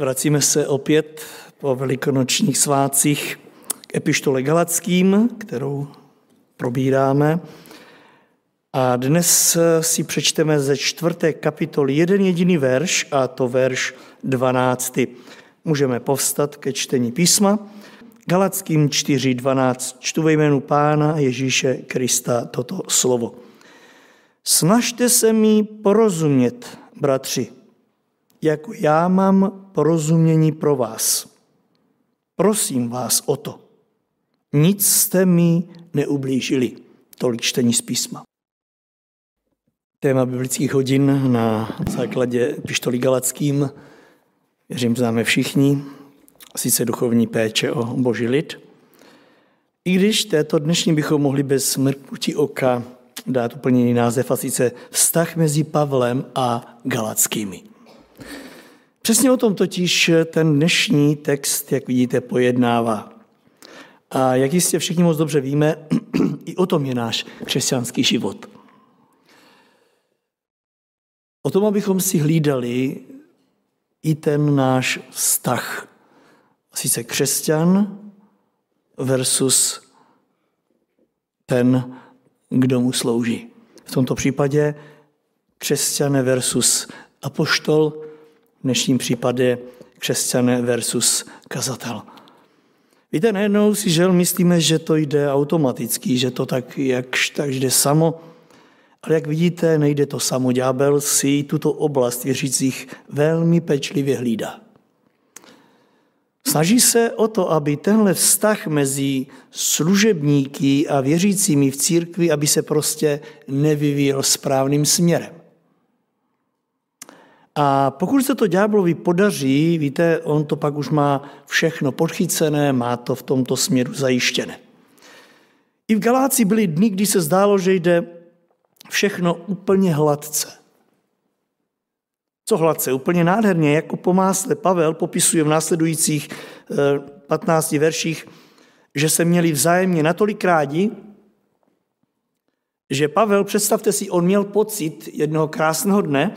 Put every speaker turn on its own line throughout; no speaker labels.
Vracíme se opět po velikonočních svátcích k epištole Galackým, kterou probíráme. A dnes si přečteme ze čtvrté kapitoly jeden jediný verš, a to verš 12. Můžeme povstat ke čtení písma. Galackým 4.12 čtu ve jménu Pána Ježíše Krista toto slovo. Snažte se mi porozumět, bratři, jako já mám porozumění pro vás. Prosím vás o to. Nic jste mi neublížili. Tolik čtení z písma. Téma biblických hodin na základě pištolí Galackým, věřím, známe všichni, sice duchovní péče o boží lid. I když této dnešní bychom mohli bez mrknutí oka dát úplně jiný název, a sice vztah mezi Pavlem a Galackými. Přesně o tom totiž ten dnešní text, jak vidíte, pojednává. A jak jistě všichni moc dobře víme, i o tom je náš křesťanský život. O tom, abychom si hlídali i ten náš vztah. Sice křesťan versus ten, kdo mu slouží. V tomto případě křesťané versus apoštol, v dnešním případě křesťané versus kazatel. Víte, najednou si žel myslíme, že to jde automaticky, že to tak jakž tak jde samo, ale jak vidíte, nejde to samo. Ďábel si tuto oblast věřících velmi pečlivě hlídá. Snaží se o to, aby tenhle vztah mezi služebníky a věřícími v církvi, aby se prostě nevyvíjel správným směrem. A pokud se to ďáblovi podaří, víte, on to pak už má všechno podchycené, má to v tomto směru zajištěné. I v Galácii byly dny, kdy se zdálo, že jde všechno úplně hladce. Co hladce? Úplně nádherně, jako po másle. Pavel popisuje v následujících 15 eh, verších, že se měli vzájemně natolik rádi, že Pavel, představte si, on měl pocit jednoho krásného dne,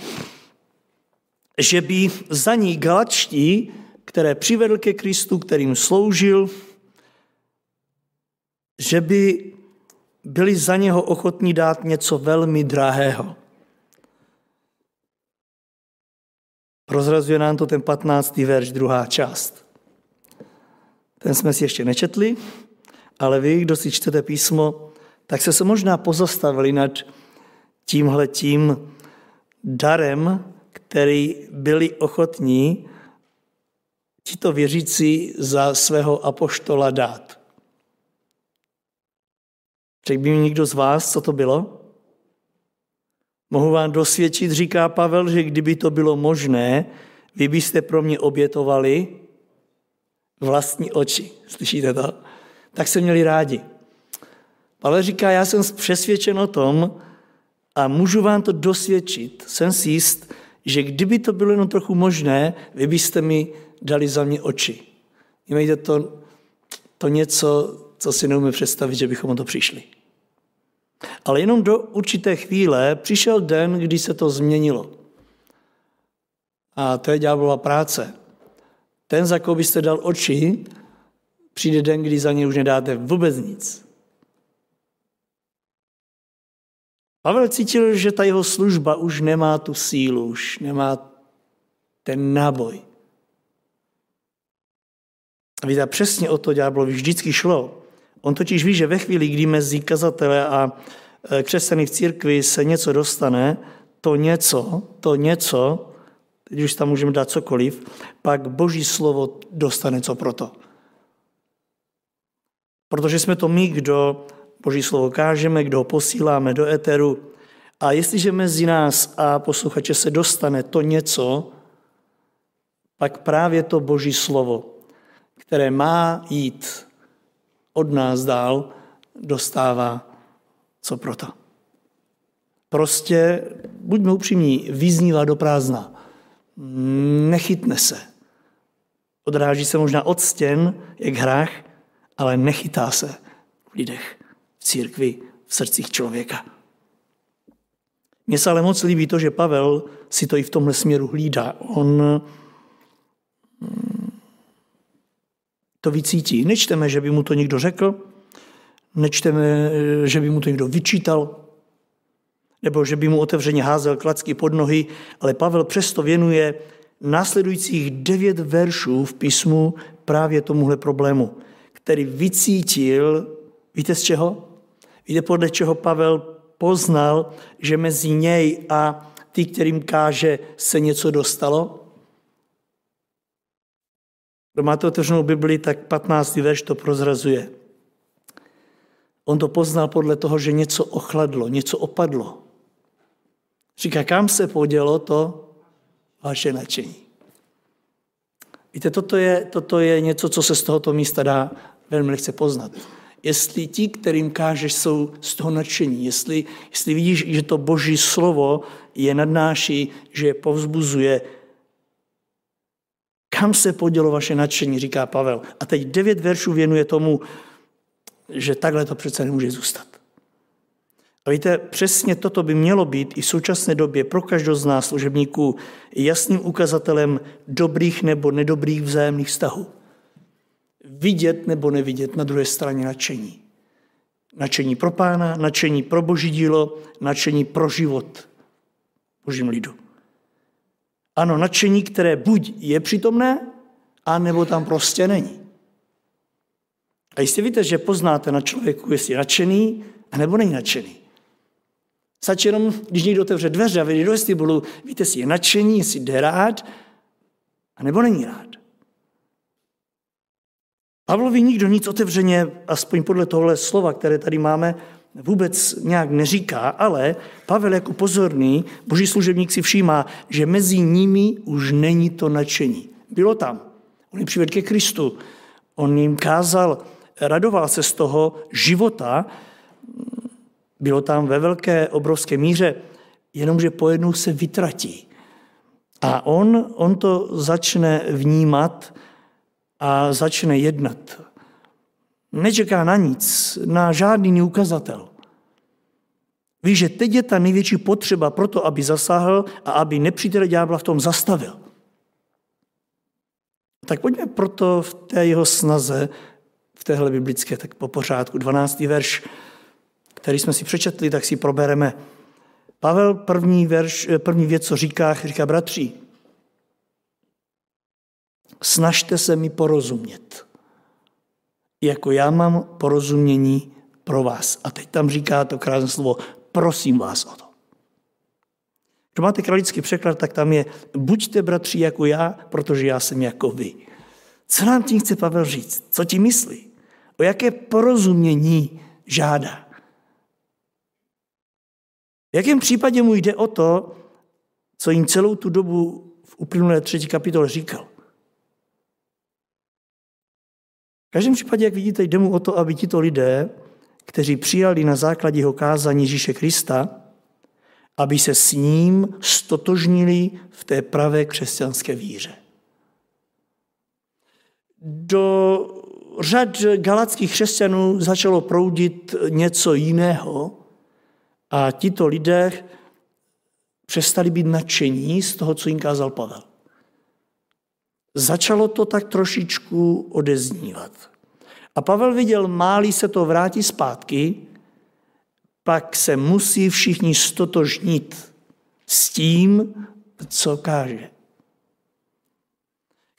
že by za ní galačtí, které přivedl ke Kristu, kterým sloužil, že by byli za něho ochotní dát něco velmi drahého. Prozrazuje nám to ten 15. verš, druhá část. Ten jsme si ještě nečetli, ale vy, kdo si čtete písmo, tak se se možná pozastavili nad tímhletím darem, který byli ochotní tito věřící za svého apoštola dát. Řekl by mi někdo z vás, co to bylo? Mohu vám dosvědčit, říká Pavel, že kdyby to bylo možné, vy byste pro mě obětovali vlastní oči. Slyšíte to? Tak se měli rádi. Pavel říká, já jsem přesvědčen o tom a můžu vám to dosvědčit. Jsem si jist, že kdyby to bylo jenom trochu možné, vy byste mi dali za mě oči. Mějte to, to něco, co si neumíme představit, že bychom o to přišli. Ale jenom do určité chvíle přišel den, kdy se to změnilo. A to je ďáblova práce. Ten, za koho byste dal oči, přijde den, kdy za ně už nedáte vůbec nic. Pavel cítil, že ta jeho služba už nemá tu sílu, už nemá ten náboj. A víte, přesně o to ďáblovi vždycky šlo. On totiž ví, že ve chvíli, kdy mezi kazatele a e, křesťany v církvi se něco dostane, to něco, to něco, teď už tam můžeme dát cokoliv, pak boží slovo dostane co proto. Protože jsme to my, kdo boží slovo kážeme, kdo ho posíláme do éteru. A jestliže mezi nás a posluchače se dostane to něco, pak právě to boží slovo, které má jít od nás dál dostává co proto. Prostě, buďme upřímní, vyznívá do prázdna. Nechytne se. Odráží se možná od stěn, jak hrách, ale nechytá se v lidech, církvi, v srdcích člověka. Mně se ale moc líbí to, že Pavel si to i v tomhle směru hlídá. On to vycítí. Nečteme, že by mu to někdo řekl, nečteme, že by mu to někdo vyčítal, nebo že by mu otevřeně házel klacky pod nohy, ale Pavel přesto věnuje následujících devět veršů v písmu právě tomuhle problému, který vycítil, víte z čeho? Víte, podle čeho Pavel poznal, že mezi něj a ty, kterým káže, se něco dostalo? Kdo máte otevřenou Bibli, tak 15. verš to prozrazuje. On to poznal podle toho, že něco ochladlo, něco opadlo. Říká, kam se podělo to vaše nadšení. Víte, toto je, toto je něco, co se z tohoto místa dá velmi lehce poznat. Jestli ti, kterým kážeš, jsou z toho nadšení, jestli, jestli vidíš, že to boží slovo je nadnáší, že je povzbuzuje, kam se podělo vaše nadšení, říká Pavel. A teď devět veršů věnuje tomu, že takhle to přece nemůže zůstat. A víte, přesně toto by mělo být i v současné době pro každého z nás služebníků jasným ukazatelem dobrých nebo nedobrých vzájemných vztahů. Vidět nebo nevidět na druhé straně nadšení. Nadšení pro pána, nadšení pro boží dílo, nadšení pro život božím lidu. Ano, nadšení, které buď je přítomné, anebo tam prostě není. A jistě víte, že poznáte na člověku, jestli je nadšený, anebo není nadšený. Stačí jenom, když někdo otevře dveře a vyjde do vestibulu, víte, jestli je nadšení, jestli jde rád, anebo není rád. Pavlovi nikdo nic otevřeně, aspoň podle tohle slova, které tady máme, vůbec nějak neříká, ale Pavel jako pozorný boží služebník si všímá, že mezi nimi už není to nadšení. Bylo tam. On jim přivedl ke Kristu. On jim kázal, radoval se z toho života, bylo tam ve velké, obrovské míře, jenomže pojednou se vytratí. A on, on to začne vnímat a začne jednat. Nečeká na nic, na žádný ukazatel. Ví, že teď je ta největší potřeba pro to, aby zasáhl a aby nepřítel ďábla v tom zastavil. Tak pojďme proto v té jeho snaze, v téhle biblické, tak po pořádku, 12. verš, který jsme si přečetli, tak si probereme. Pavel první, verš, první věc, co říká, říká bratři, snažte se mi porozumět, jako já mám porozumění pro vás. A teď tam říká to krásné slovo, prosím vás o to. Když máte kralický překlad, tak tam je, buďte bratři jako já, protože já jsem jako vy. Co nám tím chce Pavel říct? Co ti myslí? O jaké porozumění žádá? V jakém případě mu jde o to, co jim celou tu dobu v uplynulé třetí kapitole říkal? Každém případě, jak vidíte, jde mu o to, aby tito lidé, kteří přijali na základě jeho kázání Ježíše Krista, aby se s ním stotožnili v té pravé křesťanské víře. Do řad galackých křesťanů začalo proudit něco jiného a tito lidé přestali být nadšení z toho, co jim kázal Pavel. Začalo to tak trošičku odeznívat. A Pavel viděl, máli se to vrátí zpátky, pak se musí všichni stotožnit s tím, co káže.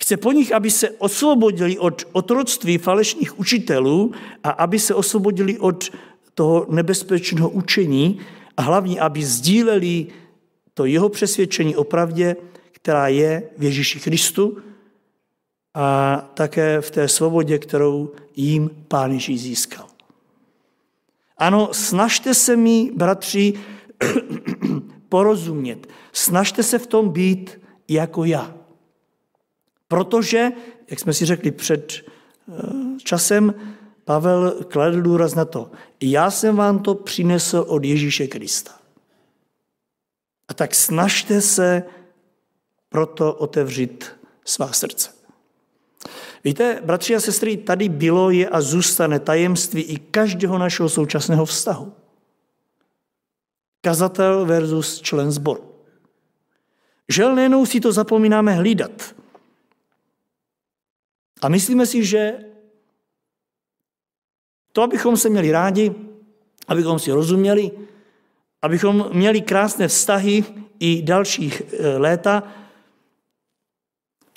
Chce po nich, aby se osvobodili od otroctví falešných učitelů a aby se osvobodili od toho nebezpečného učení a hlavně, aby sdíleli to jeho přesvědčení o pravdě, která je v Ježíši Kristu a také v té svobodě, kterou jim Pán Ježíš získal. Ano, snažte se mi, bratři, porozumět. Snažte se v tom být jako já. Protože, jak jsme si řekli před eh, časem, Pavel kladl důraz na to, já jsem vám to přinesl od Ježíše Krista. A tak snažte se proto otevřít svá srdce. Víte, bratři a sestry, tady bylo, je a zůstane tajemství i každého našeho současného vztahu. Kazatel versus člen zboru. Žel nejenom si to zapomínáme hlídat. A myslíme si, že To, abychom se měli rádi, abychom si rozuměli, abychom měli krásné vztahy i dalších eh, léta,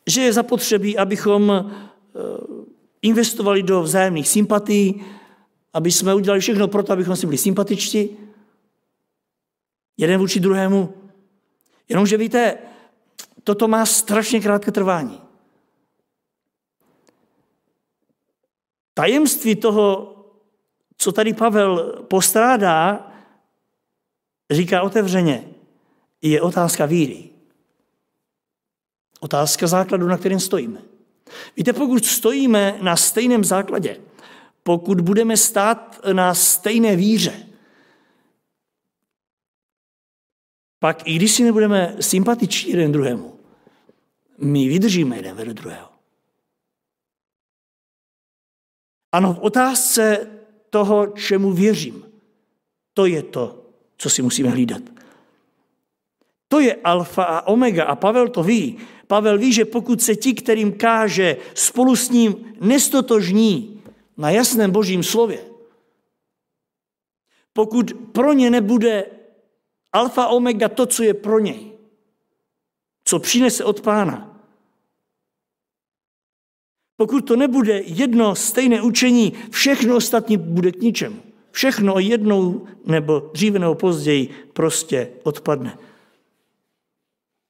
že je zapotřebí, abychom investovali do vzájemných sympatí, aby jsme udělali všechno pro to, abychom si byli sympatičtí, jeden vůči druhému. Jenomže víte, toto má strašně krátké trvání. Tajemství toho, co tady Pavel postrádá, říká otevřeně, je otázka víry. Otázka základu, na kterém stojíme. Víte, pokud stojíme na stejném základě, pokud budeme stát na stejné víře, pak i když si nebudeme sympatiční jeden druhému, my vydržíme jeden vedle druhého. Ano, v otázce toho, čemu věřím, to je to, co si musíme hlídat. To je alfa a omega a Pavel to ví. Pavel ví, že pokud se ti, kterým káže, spolu s ním nestotožní na jasném božím slově, pokud pro ně nebude alfa omega to, co je pro něj, co přinese od pána, pokud to nebude jedno stejné učení, všechno ostatní bude k ničemu. Všechno jednou nebo dříve nebo později prostě odpadne.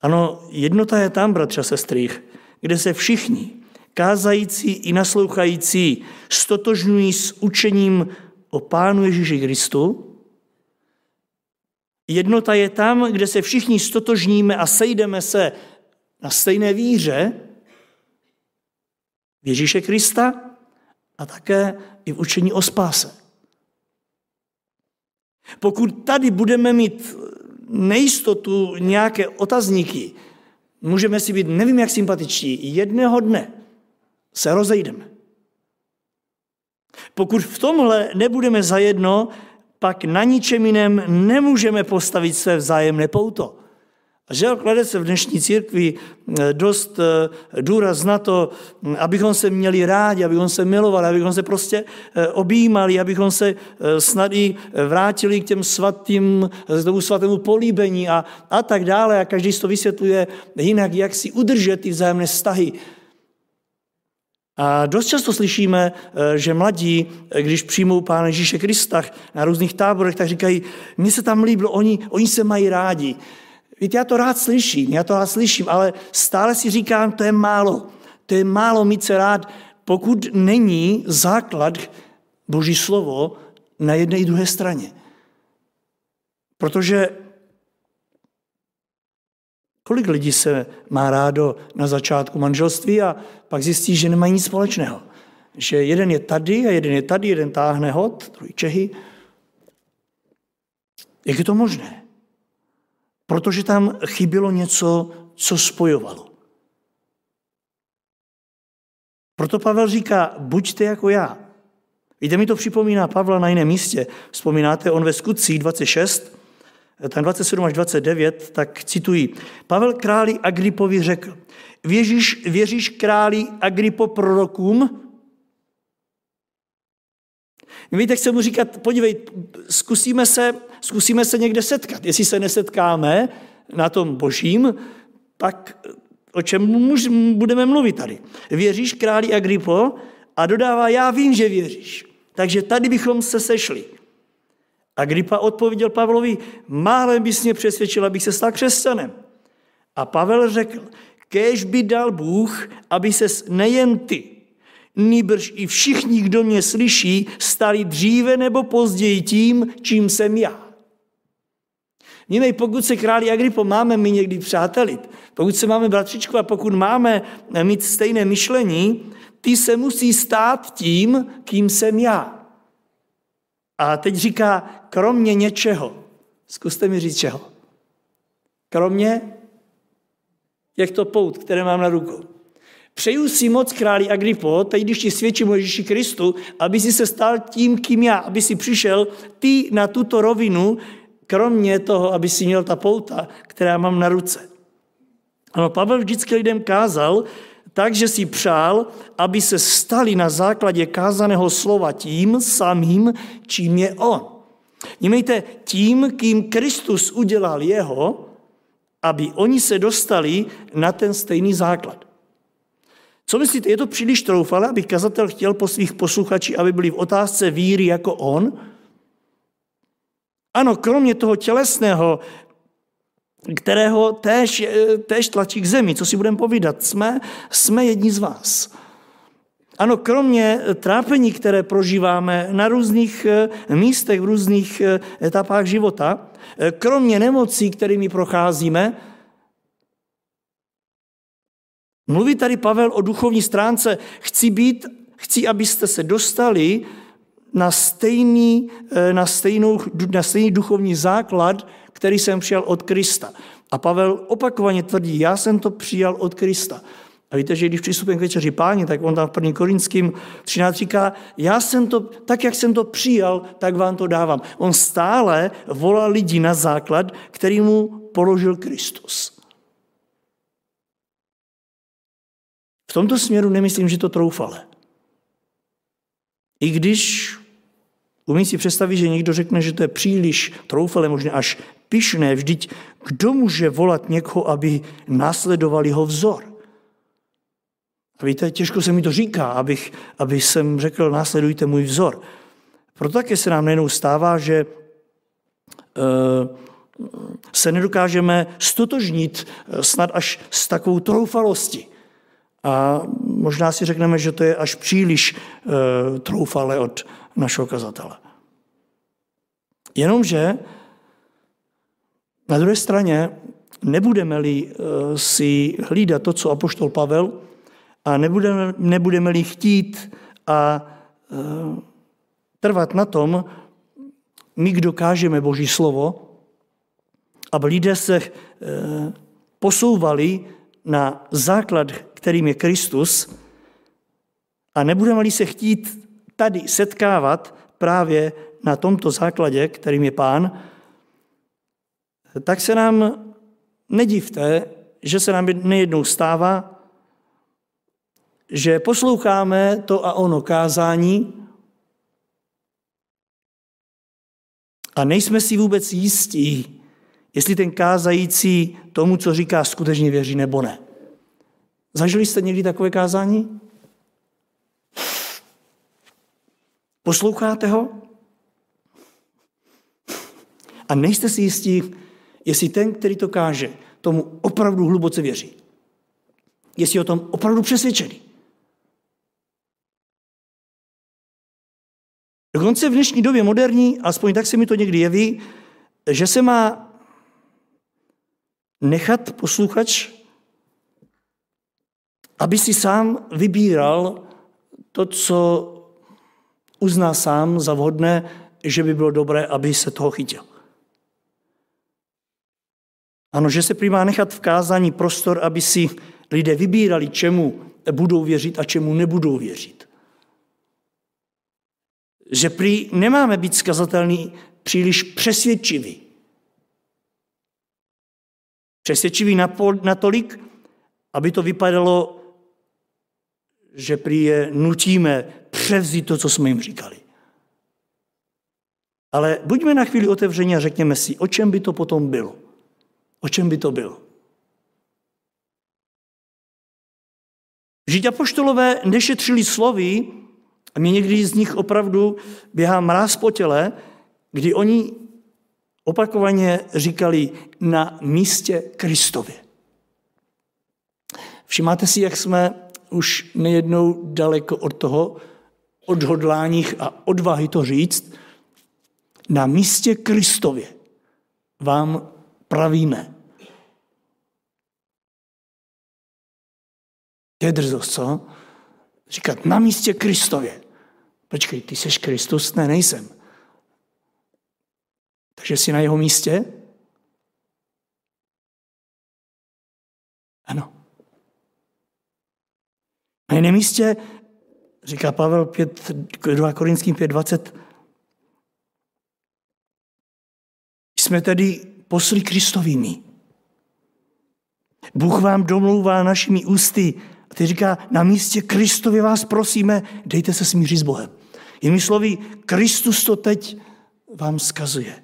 Ano, jednota je tam, bratře a sestry, kde se všichni, kázající i naslouchající, stotožňují s učením o Pánu Ježíši Kristu. Jednota je tam, kde se všichni stotožníme a sejdeme se na stejné víře v Ježíše Krista a také i v učení o spáse. Pokud tady budeme mít nejistotu, nějaké otazníky, můžeme si být nevím jak sympatičtí, jedného dne se rozejdeme. Pokud v tomhle nebudeme zajedno, pak na ničem jiném nemůžeme postavit své vzájemné pouto. A že klade se v dnešní církvi eh, dost eh, důraz na to, hm, abychom se měli rádi, abychom se milovali, abychom se prostě eh, objímali, abychom se snad i vrátili k těm svatým, k tomu svatému políbení a, a tak dále. A každý si to vysvětluje jinak, jak si udržet ty vzájemné vztahy. A dost často slyšíme, že mladí, když přijmou Pána Ježíše Krista na různých táborech, tak říkají, mně se tam líbilo, oni, oni se mají rádi. Víte, já to rád slyším, já to rád slyším, ale stále si říkám, to je málo. To je málo mít se rád, pokud není základ Boží slovo na jedné i druhé straně. Protože kolik lidí se má rádo na začátku manželství a pak zjistí, že nemají nic společného. Že jeden je tady a jeden je tady, jeden táhne hod, druhý Čehy. Jak je to možné? Protože tam chybělo něco, co spojovalo. Proto Pavel říká, buďte jako já. Víte, mi to připomíná Pavla na jiném místě. Vzpomínáte, on ve skutcích 26, tam 27 až 29, tak cituji. Pavel králi Agripovi řekl, věříš, věříš králi Agripo prorokům? Víte, chci mu říkat, podívej, zkusíme se, zkusíme se někde setkat. Jestli se nesetkáme na tom božím, pak o čem budeme mluvit tady? Věříš králi Agripo? A dodává, já vím, že věříš. Takže tady bychom se sešli. Agripa odpověděl Pavlovi, málem bys mě přesvědčil, abych se stal křesťanem. A Pavel řekl, kéž by dal Bůh, aby se nejen ty, nýbrž i všichni, kdo mě slyší, stali dříve nebo později tím, čím jsem já. Nímej, pokud se králi Agripo máme my někdy přátelit, pokud se máme bratřičku a pokud máme mít stejné myšlení, ty se musí stát tím, kým jsem já. A teď říká, kromě něčeho. Zkuste mi říct čeho. Kromě těchto pout, které mám na rukou. Přeju si moc králi Agripo, teď když ti svědčím o Ježíši Kristu, aby si se stal tím, kým já, aby si přišel ty na tuto rovinu, kromě toho, aby si měl ta pouta, která mám na ruce. Ano, Pavel vždycky lidem kázal takže si přál, aby se stali na základě kázaného slova tím samým, čím je on. Nímejte, tím, kým Kristus udělal jeho, aby oni se dostali na ten stejný základ. Co myslíte, je to příliš troufalé, aby kazatel chtěl po svých posluchačích, aby byli v otázce víry jako on? Ano, kromě toho tělesného, kterého též, též tlačí k zemi, co si budeme povídat, jsme, jsme jedni z vás. Ano, kromě trápení, které prožíváme na různých eh, místech, v různých eh, etapách života, eh, kromě nemocí, kterými procházíme, mluví tady Pavel o duchovní stránce. Chci být, chci, abyste se dostali na stejný, na, stejnou, na stejný duchovní základ, který jsem přijal od Krista. A Pavel opakovaně tvrdí, já jsem to přijal od Krista. A víte, že když přistupujeme k večeři páni, tak on tam v první Korinským 13 říká, já jsem to, tak jak jsem to přijal, tak vám to dávám. On stále volá lidi na základ, který mu položil Kristus. Tomto směru nemyslím, že to troufale. I když umí si představit, že někdo řekne, že to je příliš troufale, možná až pišné, vždyť kdo může volat někoho, aby následovali ho vzor? A víte, těžko se mi to říká, abych, abych jsem řekl, následujte můj vzor. Proto také se nám nejenom stává, že uh, se nedokážeme stotožnit eh, snad až s takovou troufalostí. A možná si řekneme, že to je až příliš uh, troufale od našeho kazatele. Jenomže na druhé straně nebudeme-li uh, si hlídat to, co apoštol Pavel a nebudeme, nebudeme-li chtít a e, trvat na tom, my, kdo kážeme Boží slovo, aby lidé se e, posouvali na základ, kterým je Kristus, a nebudeme-li se chtít tady setkávat právě na tomto základě, kterým je Pán, tak se nám nedivte, že se nám nejednou stává, že posloucháme to a ono kázání a nejsme si vůbec jistí, jestli ten kázající tomu, co říká, skutečně věří nebo ne. Zažili jste někdy takové kázání? Posloucháte ho? A nejste si jistí, jestli ten, který to káže, tomu opravdu hluboce věří. Jestli o tom opravdu přesvědčený. Dokonce v dnešní době moderní, aspoň tak se mi to někdy jeví, že se má nechat posluchač, aby si sám vybíral to, co uzná sám za vhodné, že by bylo dobré, aby se toho chytil. Ano, že se prý nechat v kázání prostor, aby si lidé vybírali, čemu budou věřit a čemu nebudou věřit že prý nemáme být skazatelný příliš přesvědčivý. Přesvědčivý natolik, aby to vypadalo, že prý je nutíme převzít to, co jsme jim říkali. Ale buďme na chvíli otevření a řekněme si, o čem by to potom bylo. O čem by to bylo. Žít apoštolové nešetřili slovy, a mě někdy z nich opravdu běhá mráz po těle, kdy oni opakovaně říkali na místě Kristově. Všimáte si, jak jsme už nejednou daleko od toho odhodláních a odvahy to říct, na místě Kristově vám pravíme. Je drzost, co? Říkat na místě Kristově. Počkej, ty jsi Kristus? Ne, nejsem. Takže jsi na jeho místě? Ano. Na jiném místě, říká Pavel 5, 2 Korinským 5.20, jsme tedy posly Kristovými. Bůh vám domlouvá našimi ústy který říká, na místě Kristově vás prosíme, dejte se smířit s Bohem. Jinými slovy, Kristus to teď vám skazuje.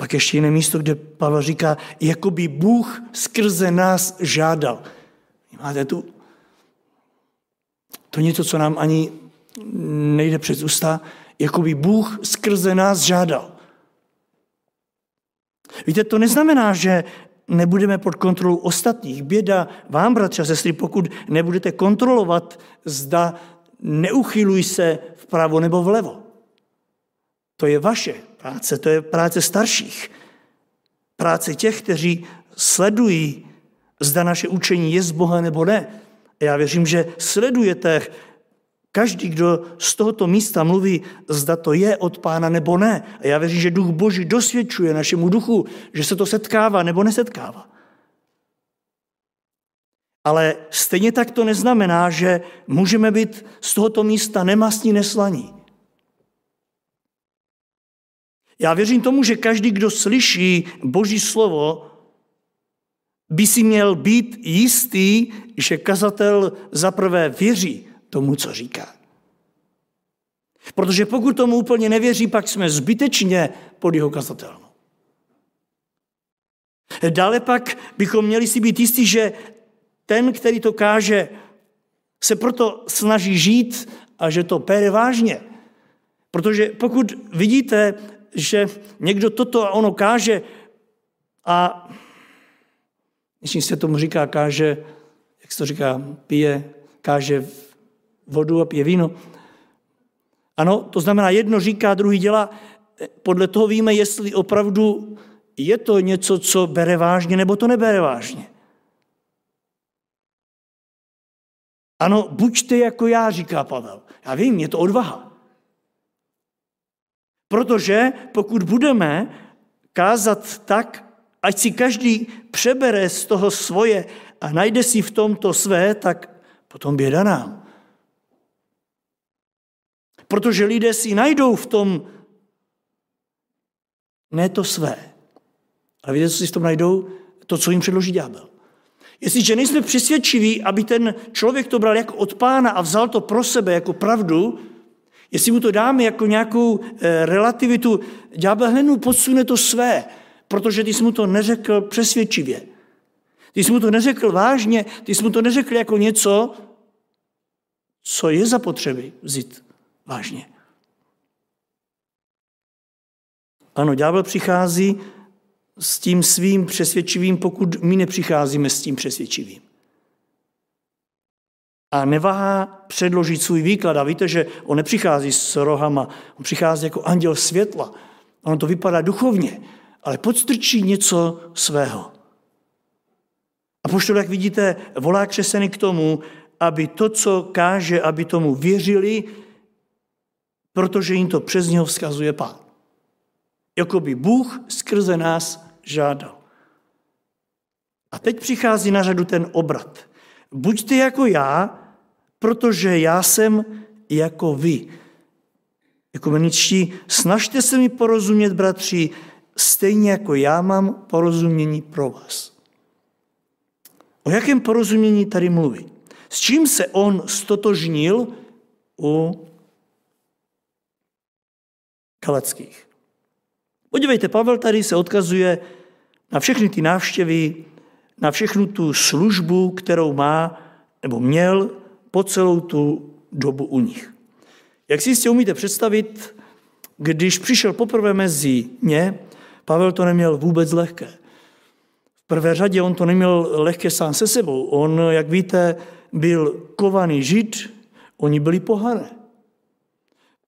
Pak ještě jiné místo, kde Pavel říká, jako by Bůh skrze nás žádal. Máte tu to něco, co nám ani nejde přes ústa, jako by Bůh skrze nás žádal. Víte, to neznamená, že nebudeme pod kontrolou ostatních. Běda vám, bratře a sestry, pokud nebudete kontrolovat, zda neuchyluj se vpravo nebo vlevo. To je vaše práce, to je práce starších. Práce těch, kteří sledují, zda naše učení je z Boha nebo ne. Já věřím, že sledujete každý, kdo z tohoto místa mluví, zda to je od pána nebo ne. A já věřím, že duch Boží dosvědčuje našemu duchu, že se to setkává nebo nesetkává. Ale stejně tak to neznamená, že můžeme být z tohoto místa nemastní neslaní. Já věřím tomu, že každý, kdo slyší Boží slovo, by si měl být jistý, že kazatel zaprvé věří tomu, co říká. Protože pokud tomu úplně nevěří, pak jsme zbytečně pod jeho kazatelnou. Dále pak bychom měli si být jistí, že ten, který to káže, se proto snaží žít a že to pere vážně. Protože pokud vidíte, že někdo toto a ono káže a dnešní se tomu říká, káže, jak se to říká, pije, káže vodu a pije víno. Ano, to znamená, jedno říká, druhý dělá. Podle toho víme, jestli opravdu je to něco, co bere vážně, nebo to nebere vážně. Ano, buďte jako já, říká Pavel. Já vím, je to odvaha. Protože pokud budeme kázat tak, ať si každý přebere z toho svoje a najde si v tom to své, tak potom běda nám. Protože lidé si najdou v tom ne to své. Ale víte, co si v tom najdou? To, co jim předloží ďábel. Jestliže nejsme přesvědčiví, aby ten člověk to bral jako od pána a vzal to pro sebe jako pravdu, jestli mu to dáme jako nějakou eh, relativitu, ďábel hned podsune to své, protože ty jsi mu to neřekl přesvědčivě. Ty jsi mu to neřekl vážně, ty jsi mu to neřekl jako něco, co je zapotřebí vzít vážně. Ano, ďábel přichází s tím svým přesvědčivým, pokud my nepřicházíme s tím přesvědčivým. A neváhá předložit svůj výklad. A víte, že on nepřichází s rohama, on přichází jako anděl světla. Ono to vypadá duchovně, ale podstrčí něco svého. A poštol, jak vidíte, volá křeseny k tomu, aby to, co káže, aby tomu věřili, protože jim to přes něho vzkazuje pán. Jako by Bůh skrze nás žádal. A teď přichází na řadu ten obrat. Buďte jako já, protože já jsem jako vy. Jako meničtí, snažte se mi porozumět, bratři, stejně jako já mám porozumění pro vás. O jakém porozumění tady mluví? S čím se on stotožnil u Kaleckých? Podívejte, Pavel tady se odkazuje na všechny ty návštěvy, na všechnu tu službu, kterou má nebo měl po celou tu dobu u nich. Jak si jistě umíte představit, když přišel poprvé mezi ně, Pavel to neměl vůbec lehké. V prvé řadě on to neměl lehké sám se sebou. On, jak víte, byl kovaný žid, oni byli pohané.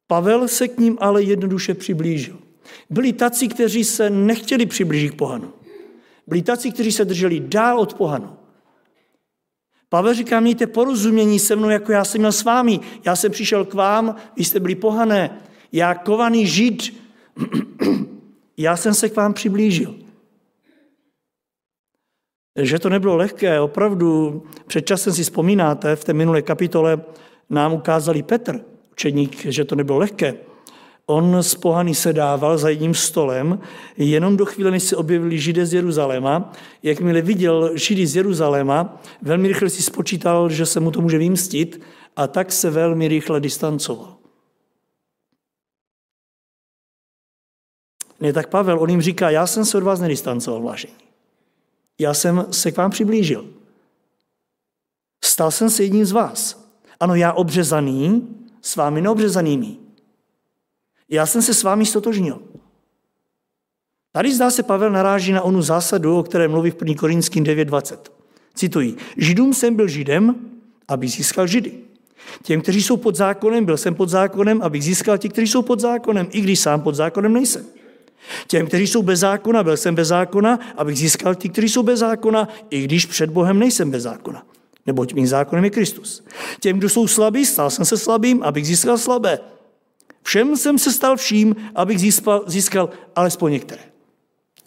Pavel se k ním ale jednoduše přiblížil. Byli taci, kteří se nechtěli přiblížit k pohanu. Byli taci, kteří se drželi dál od pohanu. Pavel říká, mějte porozumění se mnou, jako já jsem měl s vámi. Já jsem přišel k vám, vy jste byli pohané. Já kovaný žid, já jsem se k vám přiblížil. Že to nebylo lehké, opravdu před časem si vzpomínáte, v té minulé kapitole nám ukázali Petr, učeník, že to nebylo lehké. On s pohany sedával za jedním stolem, jenom do chvíle, než se objevili židé z Jeruzaléma. Jakmile viděl židy z Jeruzaléma, velmi rychle si spočítal, že se mu to může vymstit a tak se velmi rychle distancoval. Ne, tak Pavel, on jim říká, já jsem se od vás nedistancoval, vážení. Já jsem se k vám přiblížil. Stal jsem se jedním z vás. Ano, já obřezaný, s vámi neobřezanými. Já jsem se s vámi stotožnil. Tady zdá se Pavel naráží na onu zásadu, o které mluví v 1. Korinským 9.20. Cituji, Židům jsem byl Židem, aby získal Židy. Těm, kteří jsou pod zákonem, byl jsem pod zákonem, abych získal ti, kteří jsou pod zákonem, i když sám pod zákonem nejsem. Těm, kteří jsou bez zákona, byl jsem bez zákona, abych získal ti, kteří jsou bez zákona, i když před Bohem nejsem bez zákona. Neboť mým zákonem je Kristus. Těm, kdo jsou slabí, stal jsem se slabým, abych získal slabé. Všem jsem se stal vším, abych získal, získal alespoň některé.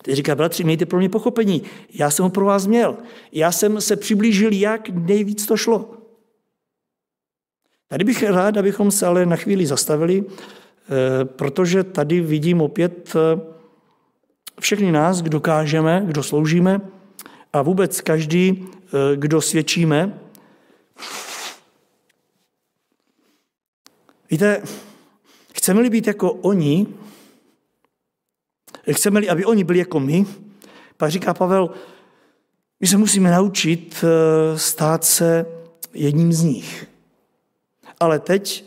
Teď říká, bratři, mějte pro mě pochopení. Já jsem ho pro vás měl. Já jsem se přiblížil, jak nejvíc to šlo. Tady bych rád, abychom se ale na chvíli zastavili, eh, protože tady vidím opět eh, všechny nás, kdo kážeme, kdo sloužíme a vůbec každý, eh, kdo svědčíme. Víte, Chceme-li být jako oni, chceme-li, aby oni byli jako my, pak říká Pavel, my se musíme naučit eh, stát se jedním z nich. Ale teď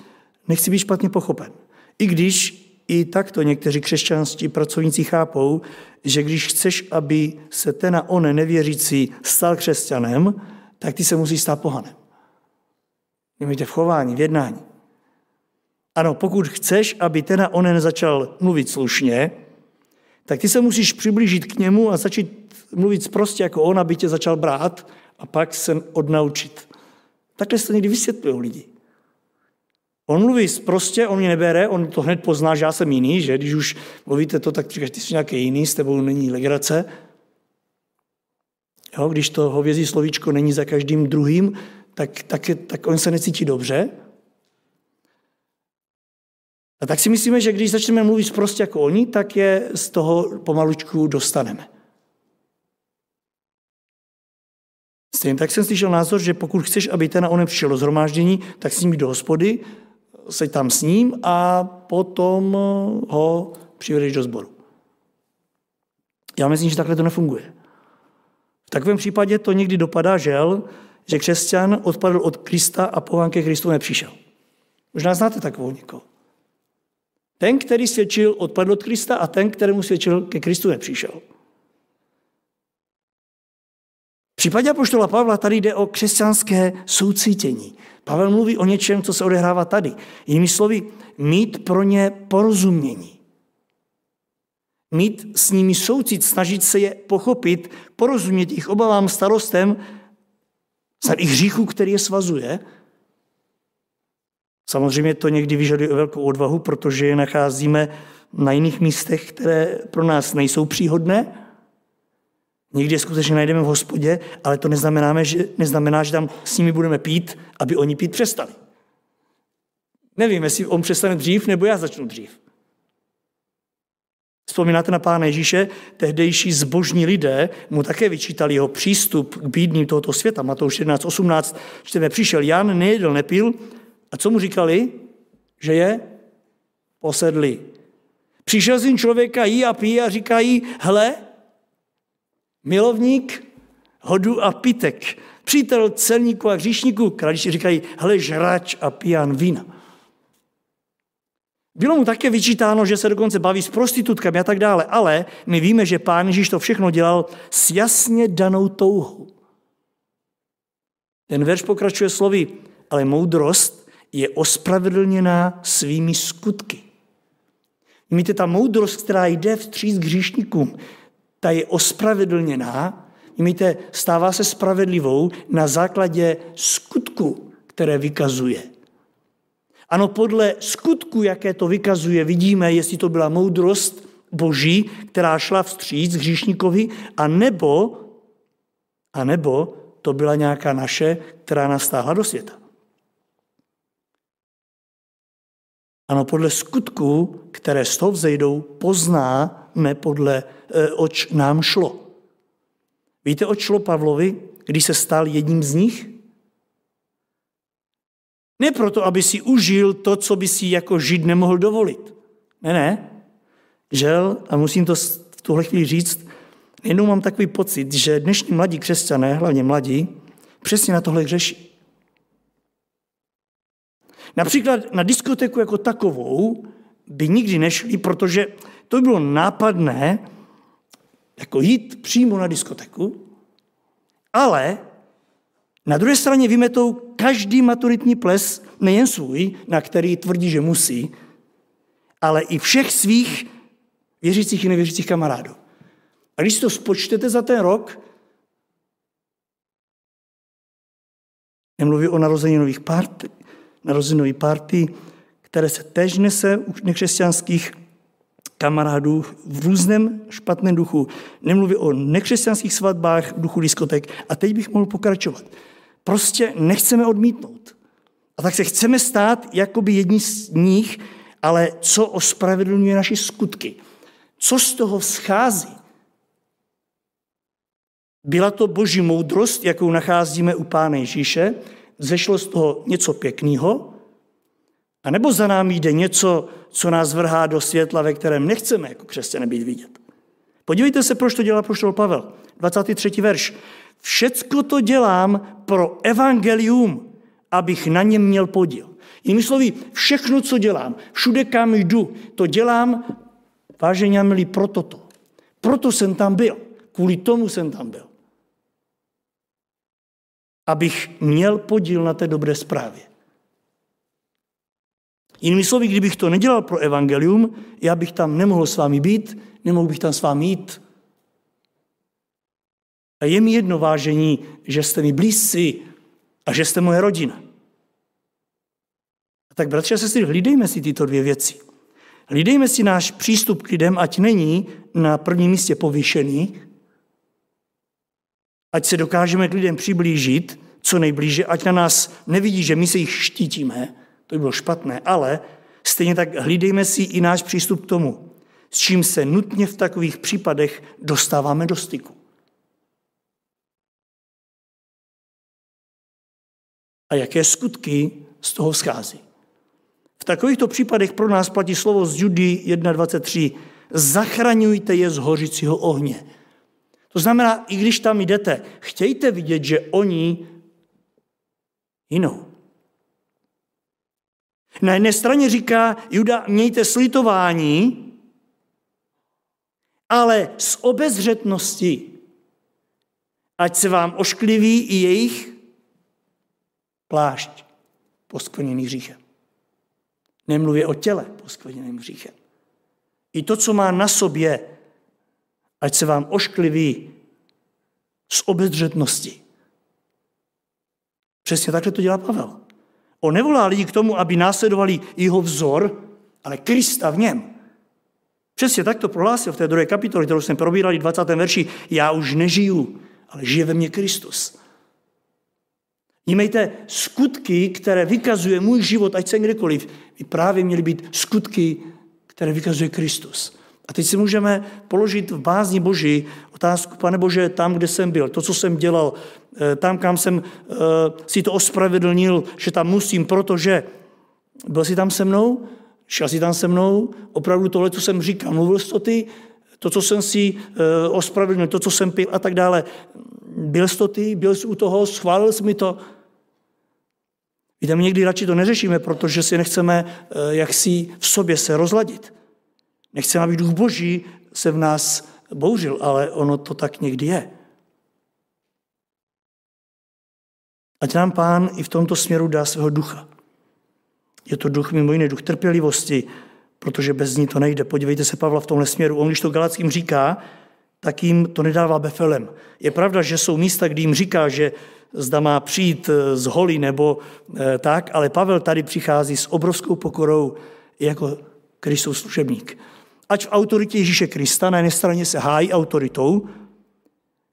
nechci být špatně pochopen. I když i takto někteří křesťanští pracovníci chápou, že když chceš, aby se ten a on nevěřící stal křesťanem, tak ty se musí stát pohanem. Mějte v chování, v jednání. Ano, pokud chceš, aby ten a onen začal mluvit slušně, tak ty se musíš přiblížit k němu a začít mluvit prostě jako on, aby tě začal brát a pak se odnaučit. Takhle se to někdy vysvětlují lidi. On mluví prostě, on mě nebere, on to hned pozná, že já jsem jiný, že když už mluvíte to, tak říkáš, ty jsi nějaký jiný, s tebou není legrace. Jo, když to hovězí slovíčko není za každým druhým, tak, tak, tak on se necítí dobře. A tak si myslíme, že když začneme mluvit prostě jako oni, tak je z toho pomalučku dostaneme. Stejně tak jsem slyšel názor, že pokud chceš, aby ten a onem přišel do zhromáždění, tak s ním do hospody, seď tam s ním a potom ho přivedeš do sboru. Já myslím, že takhle to nefunguje. V takovém případě to někdy dopadá žel, že křesťan odpadl od Krista a pohán ke Kristu nepřišel. Možná znáte takovou někoho. Ten, který svědčil, odpadl od Krista a ten, kterému svědčil, ke Kristu nepřišel. V případě apoštola Pavla tady jde o křesťanské soucítění. Pavel mluví o něčem, co se odehrává tady. Jinými slovy, mít pro ně porozumění. Mít s nimi soucit, snažit se je pochopit, porozumět jejich obavám, starostem, za jejich hříchu, který je svazuje, Samozřejmě to někdy vyžaduje velkou odvahu, protože je nacházíme na jiných místech, které pro nás nejsou příhodné. Někdy je skutečně najdeme v hospodě, ale to neznamená, že, neznamená, že tam s nimi budeme pít, aby oni pít přestali. Nevím, jestli on přestane dřív, nebo já začnu dřív. Vzpomínáte na pána Ježíše, tehdejší zbožní lidé mu také vyčítali jeho přístup k bídným tohoto světa. Matouš 11.18 čteme, přišel Jan, nejedl, nepil, a co mu říkali? Že je posedlý. Přišel syn člověka, jí a pí a říkají, hele, milovník hodu a pitek, přítel celníku a hříšníků, kraliči říkají, hele, žrač a pijan vína. Bylo mu také vyčítáno, že se dokonce baví s prostitutkami a tak dále, ale my víme, že pán Ježíš to všechno dělal s jasně danou touhou. Ten verš pokračuje slovy, ale moudrost je ospravedlněná svými skutky. Víte, ta moudrost, která jde vstříc k hříšníkům, ta je ospravedlněná, Víte, stává se spravedlivou na základě skutku, které vykazuje. Ano, podle skutku, jaké to vykazuje, vidíme, jestli to byla moudrost boží, která šla vstříc hříšníkovi, a nebo, a nebo to byla nějaká naše, která nastáhla do světa. Ano, podle skutků, které z toho vzejdou, poznáme, podle, eh, oč nám šlo. Víte, oč šlo Pavlovi, když se stal jedním z nich? Ne proto, aby si užil to, co by si jako žid nemohl dovolit. Ne, ne. Žel, a musím to v tuhle chvíli říct, jenom mám takový pocit, že dnešní mladí křesťané, hlavně mladí, přesně na tohle řeší. Například na diskotéku jako takovou by nikdy nešli, protože to by bylo nápadné, jako jít přímo na diskotéku, ale na druhé straně vymetou každý maturitní ples, nejen svůj, na který tvrdí, že musí, ale i všech svých věřících i nevěřících kamarádů. A když si to spočtete za ten rok, nemluví o nových party, narozenový party, které se tež nese u nekřesťanských kamarádů v různém špatném duchu. Nemluví o nekřesťanských svatbách v duchu diskotek. A teď bych mohl pokračovat. Prostě nechceme odmítnout. A tak se chceme stát jakoby jedni z nich, ale co ospravedlňuje naše skutky? Co z toho schází? Byla to boží moudrost, jakou nacházíme u Pána Ježíše, zešlo z toho něco pěkného, a nebo za námi jde něco, co nás vrhá do světla, ve kterém nechceme jako křesťané být vidět. Podívejte se, proč to dělá poštol Pavel. 23. verš. Všecko to dělám pro evangelium, abych na něm měl podíl. Jinými slovy, všechno, co dělám, všude, kam jdu, to dělám, vážení a milí, proto to. Proto jsem tam byl. Kvůli tomu jsem tam byl abych měl podíl na té dobré zprávě. Jinými slovy, kdybych to nedělal pro evangelium, já bych tam nemohl s vámi být, nemohl bych tam s vámi jít. A je mi jedno vážení, že jste mi blízci a že jste moje rodina. A tak, bratři a sestry, hlídejme si tyto dvě věci. Hlídejme si náš přístup k lidem, ať není na prvním místě povýšený, ať se dokážeme k lidem přiblížit co nejblíže, ať na nás nevidí, že my se jich štítíme, to by bylo špatné, ale stejně tak hlídejme si i náš přístup k tomu, s čím se nutně v takových případech dostáváme do styku. A jaké skutky z toho schází. V takovýchto případech pro nás platí slovo z Judy 1.23. Zachraňujte je z hořícího ohně. To znamená, i když tam jdete, chtějte vidět, že oni jinou. Na jedné straně říká Juda, mějte slitování, ale z obezřetnosti, ať se vám oškliví i jejich plášť poskvrněný hříchem. Nemluvě o těle poskvrněným hříchem. I to, co má na sobě, ať se vám oškliví z obezřetnosti. Přesně takhle to dělá Pavel. On nevolá lidi k tomu, aby následovali jeho vzor, ale Krista v něm. Přesně tak to prohlásil v té druhé kapitole, kterou jsme probírali v 20. verši. Já už nežiju, ale žije ve mně Kristus. Vnímejte, skutky, které vykazuje můj život, ať jsem kdekoliv, by právě měly být skutky, které vykazuje Kristus. A teď si můžeme položit v bázni Boží otázku, pane Bože, tam, kde jsem byl, to, co jsem dělal, eh, tam, kam jsem eh, si to ospravedlnil, že tam musím, protože byl jsi tam se mnou, šel jsi tam se mnou, opravdu tohle, co jsem říkal, mluvil jsi to ty, to, co jsem si eh, ospravedlnil, to, co jsem pil a tak dále. Byl jsi to ty, byl jsi u toho, schválil jsi mi to. Víte, my někdy radši to neřešíme, protože si nechceme jaksi v sobě se rozladit. Nechceme, aby duch boží se v nás bouřil, ale ono to tak někdy je. Ať nám pán i v tomto směru dá svého ducha. Je to duch mimo jiné, duch trpělivosti, protože bez ní to nejde. Podívejte se Pavla v tomhle směru. On, když to Galackým říká, tak jim to nedává befelem. Je pravda, že jsou místa, kdy jim říká, že zda má přijít z holy nebo eh, tak, ale Pavel tady přichází s obrovskou pokorou jako Kristův služebník. Ať v autoritě Ježíše Krista na jedné straně se hájí autoritou,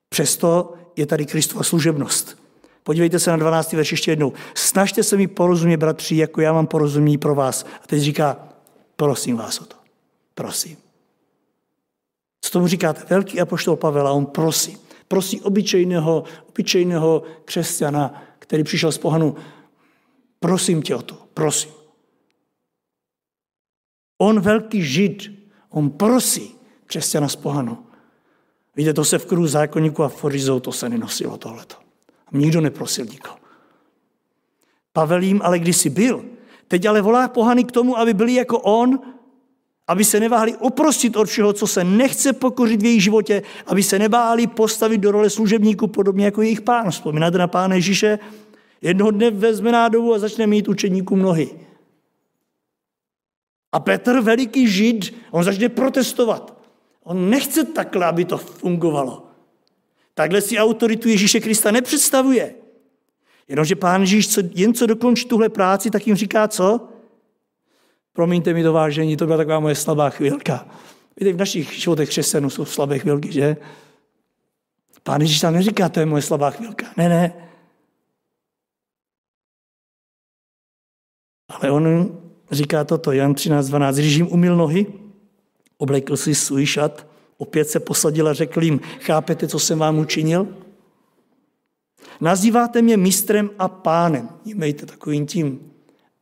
přesto je tady Kristova služebnost. Podívejte se na 12. verš ještě jednou. Snažte se mi porozumět, bratři, jako já mám porozumění pro vás. A teď říká, Prosím vás o to. Prosím. Co tomu říkáte? Velký apoštol Pavel a on prosí. Prosí obyčejného, obyčejného křesťana, který přišel z pohanu. Prosím tě o to, prosím. On velký žid, on prosí křesťana z pohanu. Víte, to se v kruhu zákonníku a forizou to se nenosilo tohleto. Nikdo neprosil nikoho. Pavel jim ale kdysi byl. Teď ale volá pohany k tomu, aby byli jako on, aby se neváhli oprostit od všeho, co se nechce pokořit v jejich životě, aby se nebáli postavit do role služebníků podobně jako jejich pán. Vzpomínáte na pána Ježíše? Jednoho dne vezme nádobu a začne mít učeníků nohy. A Petr, veliký žid, on začne protestovat. On nechce takhle, aby to fungovalo. Takhle si autoritu Ježíše Krista nepředstavuje. Jenomže pán Ježíš, co, jen co dokončí tuhle práci, tak jim říká co? Promiňte mi to vážení, to byla taková moje slabá chvilka. Víte, v našich životech křesťanů jsou slabé chvilky, že? Pán Ježíš tam neříká, to je moje slabá chvilka. Ne, ne. Ale on říká toto, Jan 13.12. Když jim umil nohy, oblekl si svůj šat, opět se posadil a řekl jim, chápete, co jsem vám učinil? Nazýváte mě mistrem a pánem. Mějte takovým tím.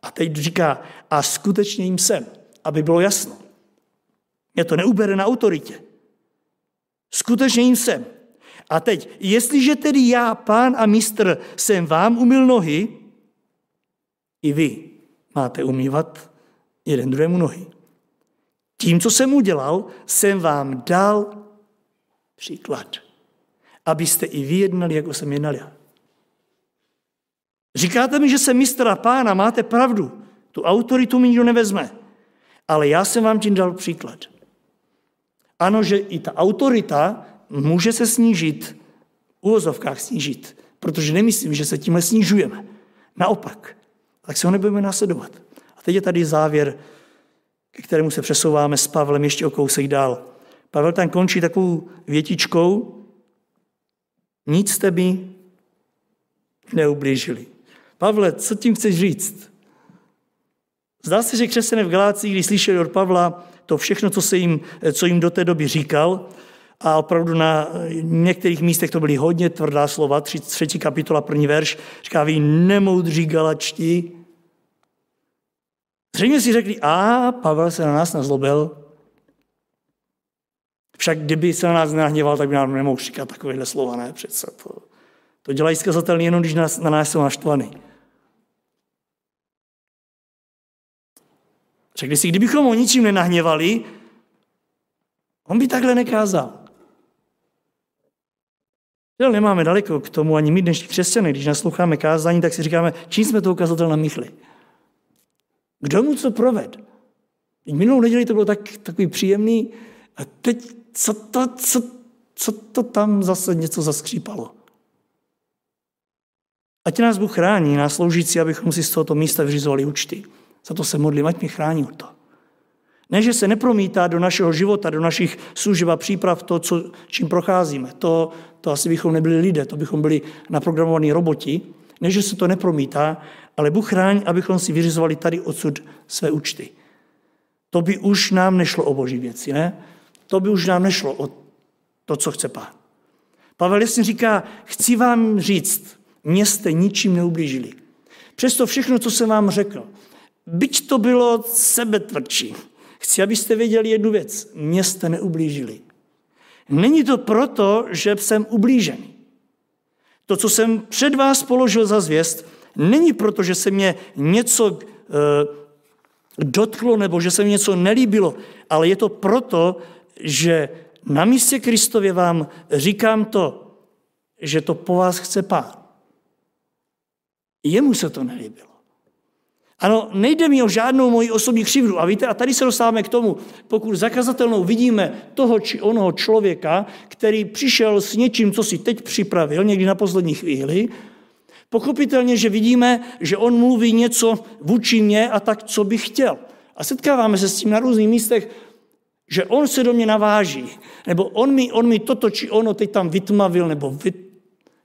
A teď říká, a skutečně jim jsem, aby bylo jasno. Mě to neubere na autoritě. Skutečně jim jsem. A teď, jestliže tedy já, pán a mistr, jsem vám umil nohy, i vy máte umývat jeden druhému nohy. Tím, co jsem udělal, jsem vám dal příklad, abyste i vy jednali, jako jsem jednal já. Říkáte mi, že jsem mistra pána, máte pravdu. Tu autoritu mi nikdo nevezme. Ale já jsem vám tím dal příklad. Ano, že i ta autorita může se snížit, v uvozovkách snížit, protože nemyslím, že se tímhle snižujeme. Naopak, tak se ho nebudeme následovat. A teď je tady závěr, ke kterému se přesouváme s Pavlem ještě o kousek dál. Pavel tam končí takovou větičkou, nic jste mi neublížili. Pavle, co tím chceš říct? Zdá se, že křesťané v Galácii, když slyšeli od Pavla to všechno, co, se jim, co jim do té doby říkal, a opravdu na některých místech to byly hodně tvrdá slova, tři, třetí kapitola, první verš, říká, vy nemoudří galačtí. Zřejmě si řekli, a Pavel se na nás nazlobil, však kdyby se na nás nahněval, tak by nám nemohl říkat takovéhle slova, ne? Přece to, to dělají zkazatelný jenom, když nás, na nás jsou naštvaný. Řekli si, kdybychom ho ničím nenahněvali, on by takhle nekázal. Že nemáme daleko k tomu, ani my dnešní křesťané, když nasloucháme kázání, tak si říkáme, čím jsme to ukazatel namíchli. Kdo mu co proved? Minulou neděli to bylo tak, takový příjemný a teď co to, co, co to tam zase něco zaskřípalo. Ať nás Bůh chrání, nás sloužící, abychom si z tohoto místa vyřizovali účty. Za to se modlím, ať mě chrání to. Ne, že se nepromítá do našeho života, do našich služeb a příprav to, co, čím procházíme. To, to asi bychom nebyli lidé, to bychom byli naprogramovaní roboti. Ne, že se to nepromítá, ale Bůh chrání, abychom si vyřizovali tady odsud své účty. To by už nám nešlo o boží věci, ne? To by už nám nešlo o to, co chce pán. Pavel jasně říká, chci vám říct, mě jste ničím neublížili. Přesto všechno, co jsem vám řekl, byť to bylo sebetvrdší, chci, abyste věděli jednu věc. Mě jste neublížili. Není to proto, že jsem ublížený. To, co jsem před vás položil za zvěst, není proto, že se mě něco e, dotklo nebo že se mi něco nelíbilo, ale je to proto, že na místě Kristově vám říkám to, že to po vás chce pán. Jemu se to nelíbilo. Ano, nejde mi o žádnou moji osobní křivdu. A víte, a tady se dostáváme k tomu, pokud zakazatelnou vidíme toho či onoho člověka, který přišel s něčím, co si teď připravil, někdy na poslední chvíli, pochopitelně, že vidíme, že on mluví něco vůči mě a tak, co by chtěl. A setkáváme se s tím na různých místech, že on se do mě naváží, nebo on mi, on mi toto či ono teď tam vytmavil nebo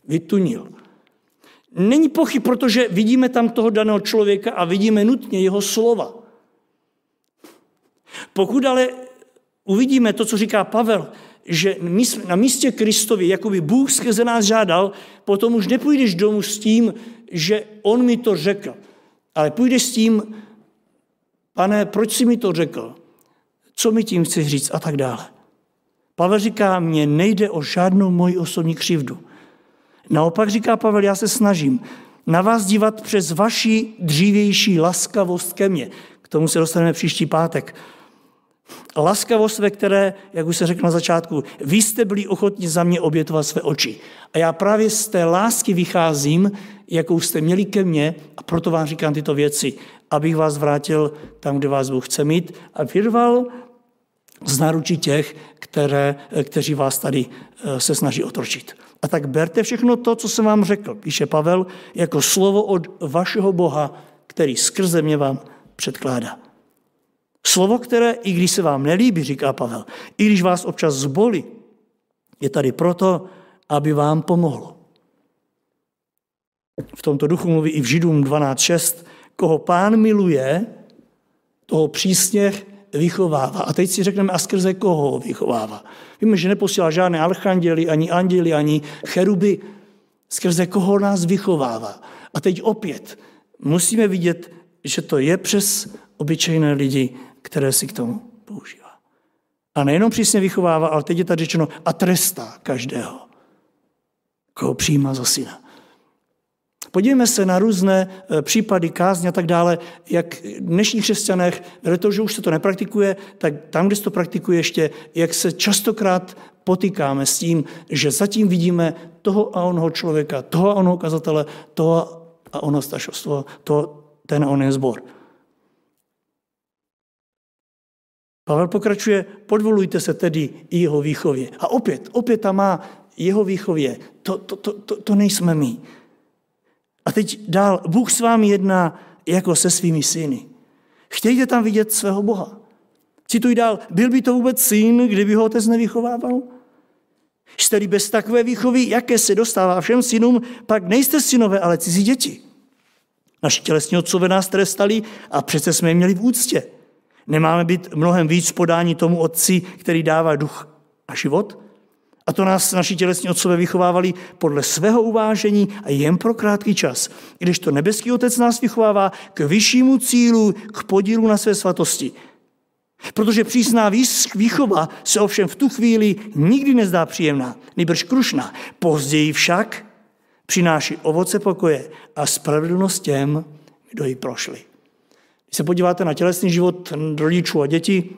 vytunil. Není pochyb, protože vidíme tam toho daného člověka a vidíme nutně jeho slova. Pokud ale uvidíme to, co říká Pavel, že na místě Kristovi, jako by Bůh skrze nás žádal, potom už nepůjdeš domů s tím, že on mi to řekl, ale půjdeš s tím, pane, proč jsi mi to řekl? Co mi tím chceš říct? A tak dále. Pavel říká, mně nejde o žádnou moji osobní křivdu. Naopak říká Pavel, já se snažím na vás dívat přes vaši dřívější laskavost ke mně. K tomu se dostaneme příští pátek. Laskavost, ve které, jak už se řekl na začátku, vy jste byli ochotni za mě obětovat své oči. A já právě z té lásky vycházím, jakou jste měli ke mně, a proto vám říkám tyto věci, abych vás vrátil tam, kde vás Bůh chce mít a vyrval z náručí těch, které, kteří vás tady eh, se snaží otročit. A tak berte všechno to, co jsem vám řekl, píše Pavel, jako slovo od vašeho Boha, který skrze mě vám předkládá. Slovo, které, i když se vám nelíbí, říká Pavel, i když vás občas zbolí, je tady proto, aby vám pomohlo. V tomto duchu mluví i v Židům 12.6, koho pán miluje, toho přísně vychovává. A teď si řekneme, a skrze koho ho vychovává. Víme, že neposílá žádné archanděli, ani anděli, ani cheruby. Skrze koho nás vychovává. A teď opět musíme vidět, že to je přes obyčejné lidi, které si k tomu používá. A nejenom přísně vychovává, ale teď je tady řečeno a trestá každého, koho přijímá za syna. Podívejme se na různé e, případy kázně a tak dále, jak v dnešních křesťanech, to, že už se to nepraktikuje, tak tam, kde se to praktikuje ještě, jak se častokrát potýkáme s tím, že zatím vidíme toho a onoho člověka, toho a onoho kazatele, toho a onoho stašostvo, toho, ten a onen zbor. Pavel pokračuje, podvolujte se tedy i jeho výchově. A opět, opět tam má jeho výchově. To, to, to, to, to nejsme my. A teď dál, Bůh s vámi jedná jako se svými syny. Chtějte tam vidět svého Boha. Cituji dál, byl by to vůbec syn, kdyby ho otec nevychovával? Jste-li bez takové výchovy, jaké se dostává všem synům, pak nejste synové, ale cizí děti. Naši tělesní otcové nás trestali a přece jsme je měli v úctě. Nemáme být mnohem víc podání tomu otci, který dává duch a život? A to nás naši tělesní otcové vychovávali podle svého uvážení a jen pro krátký čas. Když to nebeský otec nás vychovává k vyššímu cílu, k podílu na své svatosti. Protože přísná výchova se ovšem v tu chvíli nikdy nezdá příjemná, nejbrž krušná. Později však přináší ovoce pokoje a spravedlnost těm, kdo ji prošli. Když se podíváte na tělesný život rodičů a dětí,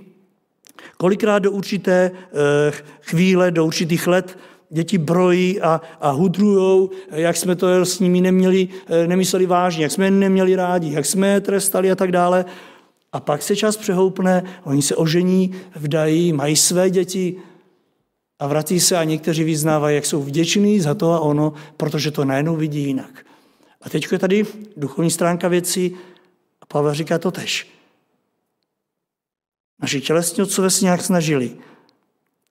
kolikrát do určité eh, chvíle, do určitých let děti brojí a, a hudrujou, jak jsme to s nimi neměli, eh, nemysleli vážně, jak jsme je neměli rádi, jak jsme je trestali a tak dále. A pak se čas přehoupne, oni se ožení, vdají, mají své děti a vrací se a někteří vyznávají, jak jsou vděční za to a ono, protože to najednou vidí jinak. A teď je tady duchovní stránka věcí, Pavel říká to tež. Naši tělesní otcové se nějak snažili,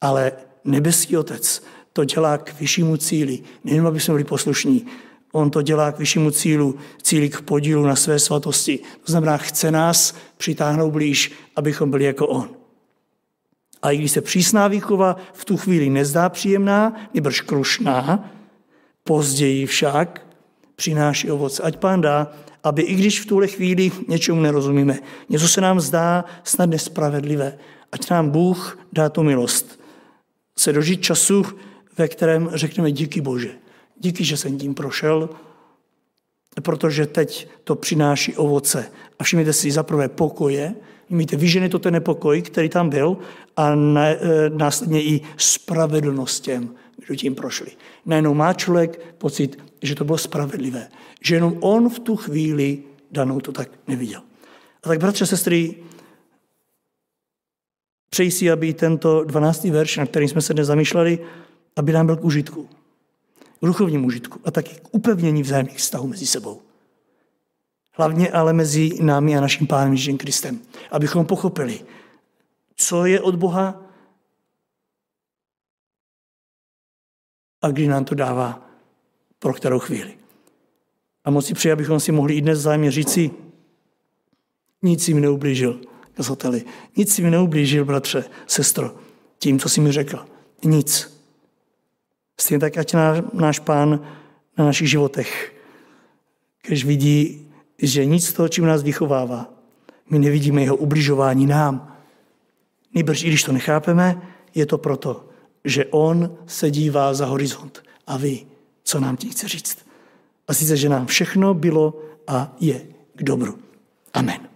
ale nebeský otec to dělá k vyššímu cíli. Nejen, aby jsme byli poslušní, on to dělá k vyššímu cílu, cíli k podílu na své svatosti. To znamená, chce nás přitáhnout blíž, abychom byli jako on. A i když se přísná výchova v tu chvíli nezdá příjemná, nebrž krušná, později však přináší ovoce. Ať pán dá, aby i když v tuhle chvíli něčemu nerozumíme, něco se nám zdá snad nespravedlivé, ať nám Bůh dá tu milost. Se dožít času, ve kterém řekneme díky Bože. Díky, že jsem tím prošel, protože teď to přináší ovoce. A všimněte si za prvé pokoje, Víte, vyžene to ten nepokoj, který tam byl, a e, následně i spravedlnost těm, kdo tím prošli. Najednou má člověk pocit, že to bylo spravedlivé. Že jenom on v tu chvíli danou to tak neviděl. A tak, bratře, sestry, přeji si, aby tento 12. verš, na kterým jsme se dnes zamýšleli, aby nám byl k užitku. K duchovnímu užitku a taky k upevnění vzájemných vztahů mezi sebou. Hlavně ale mezi námi a naším Pánem Ježíšem Kristem. Abychom pochopili, co je od Boha a kdy nám to dává pro kterou chvíli. A moc si přeji, abychom si mohli i dnes zájemně říci, nic jim neublížil, kazateli. Nic si mi neublížil, bratře, sestro, tím, co jsi mi řekl. Nic. Stejně tak, ať náš pán na našich životech, když vidí, že nic z toho, čím nás vychovává, my nevidíme jeho ubližování nám. Nejbrž, i když to nechápeme, je to proto, že on se dívá za horizont a ví, co nám tím chce říct. A sice, že nám všechno bylo a je k dobru. Amen.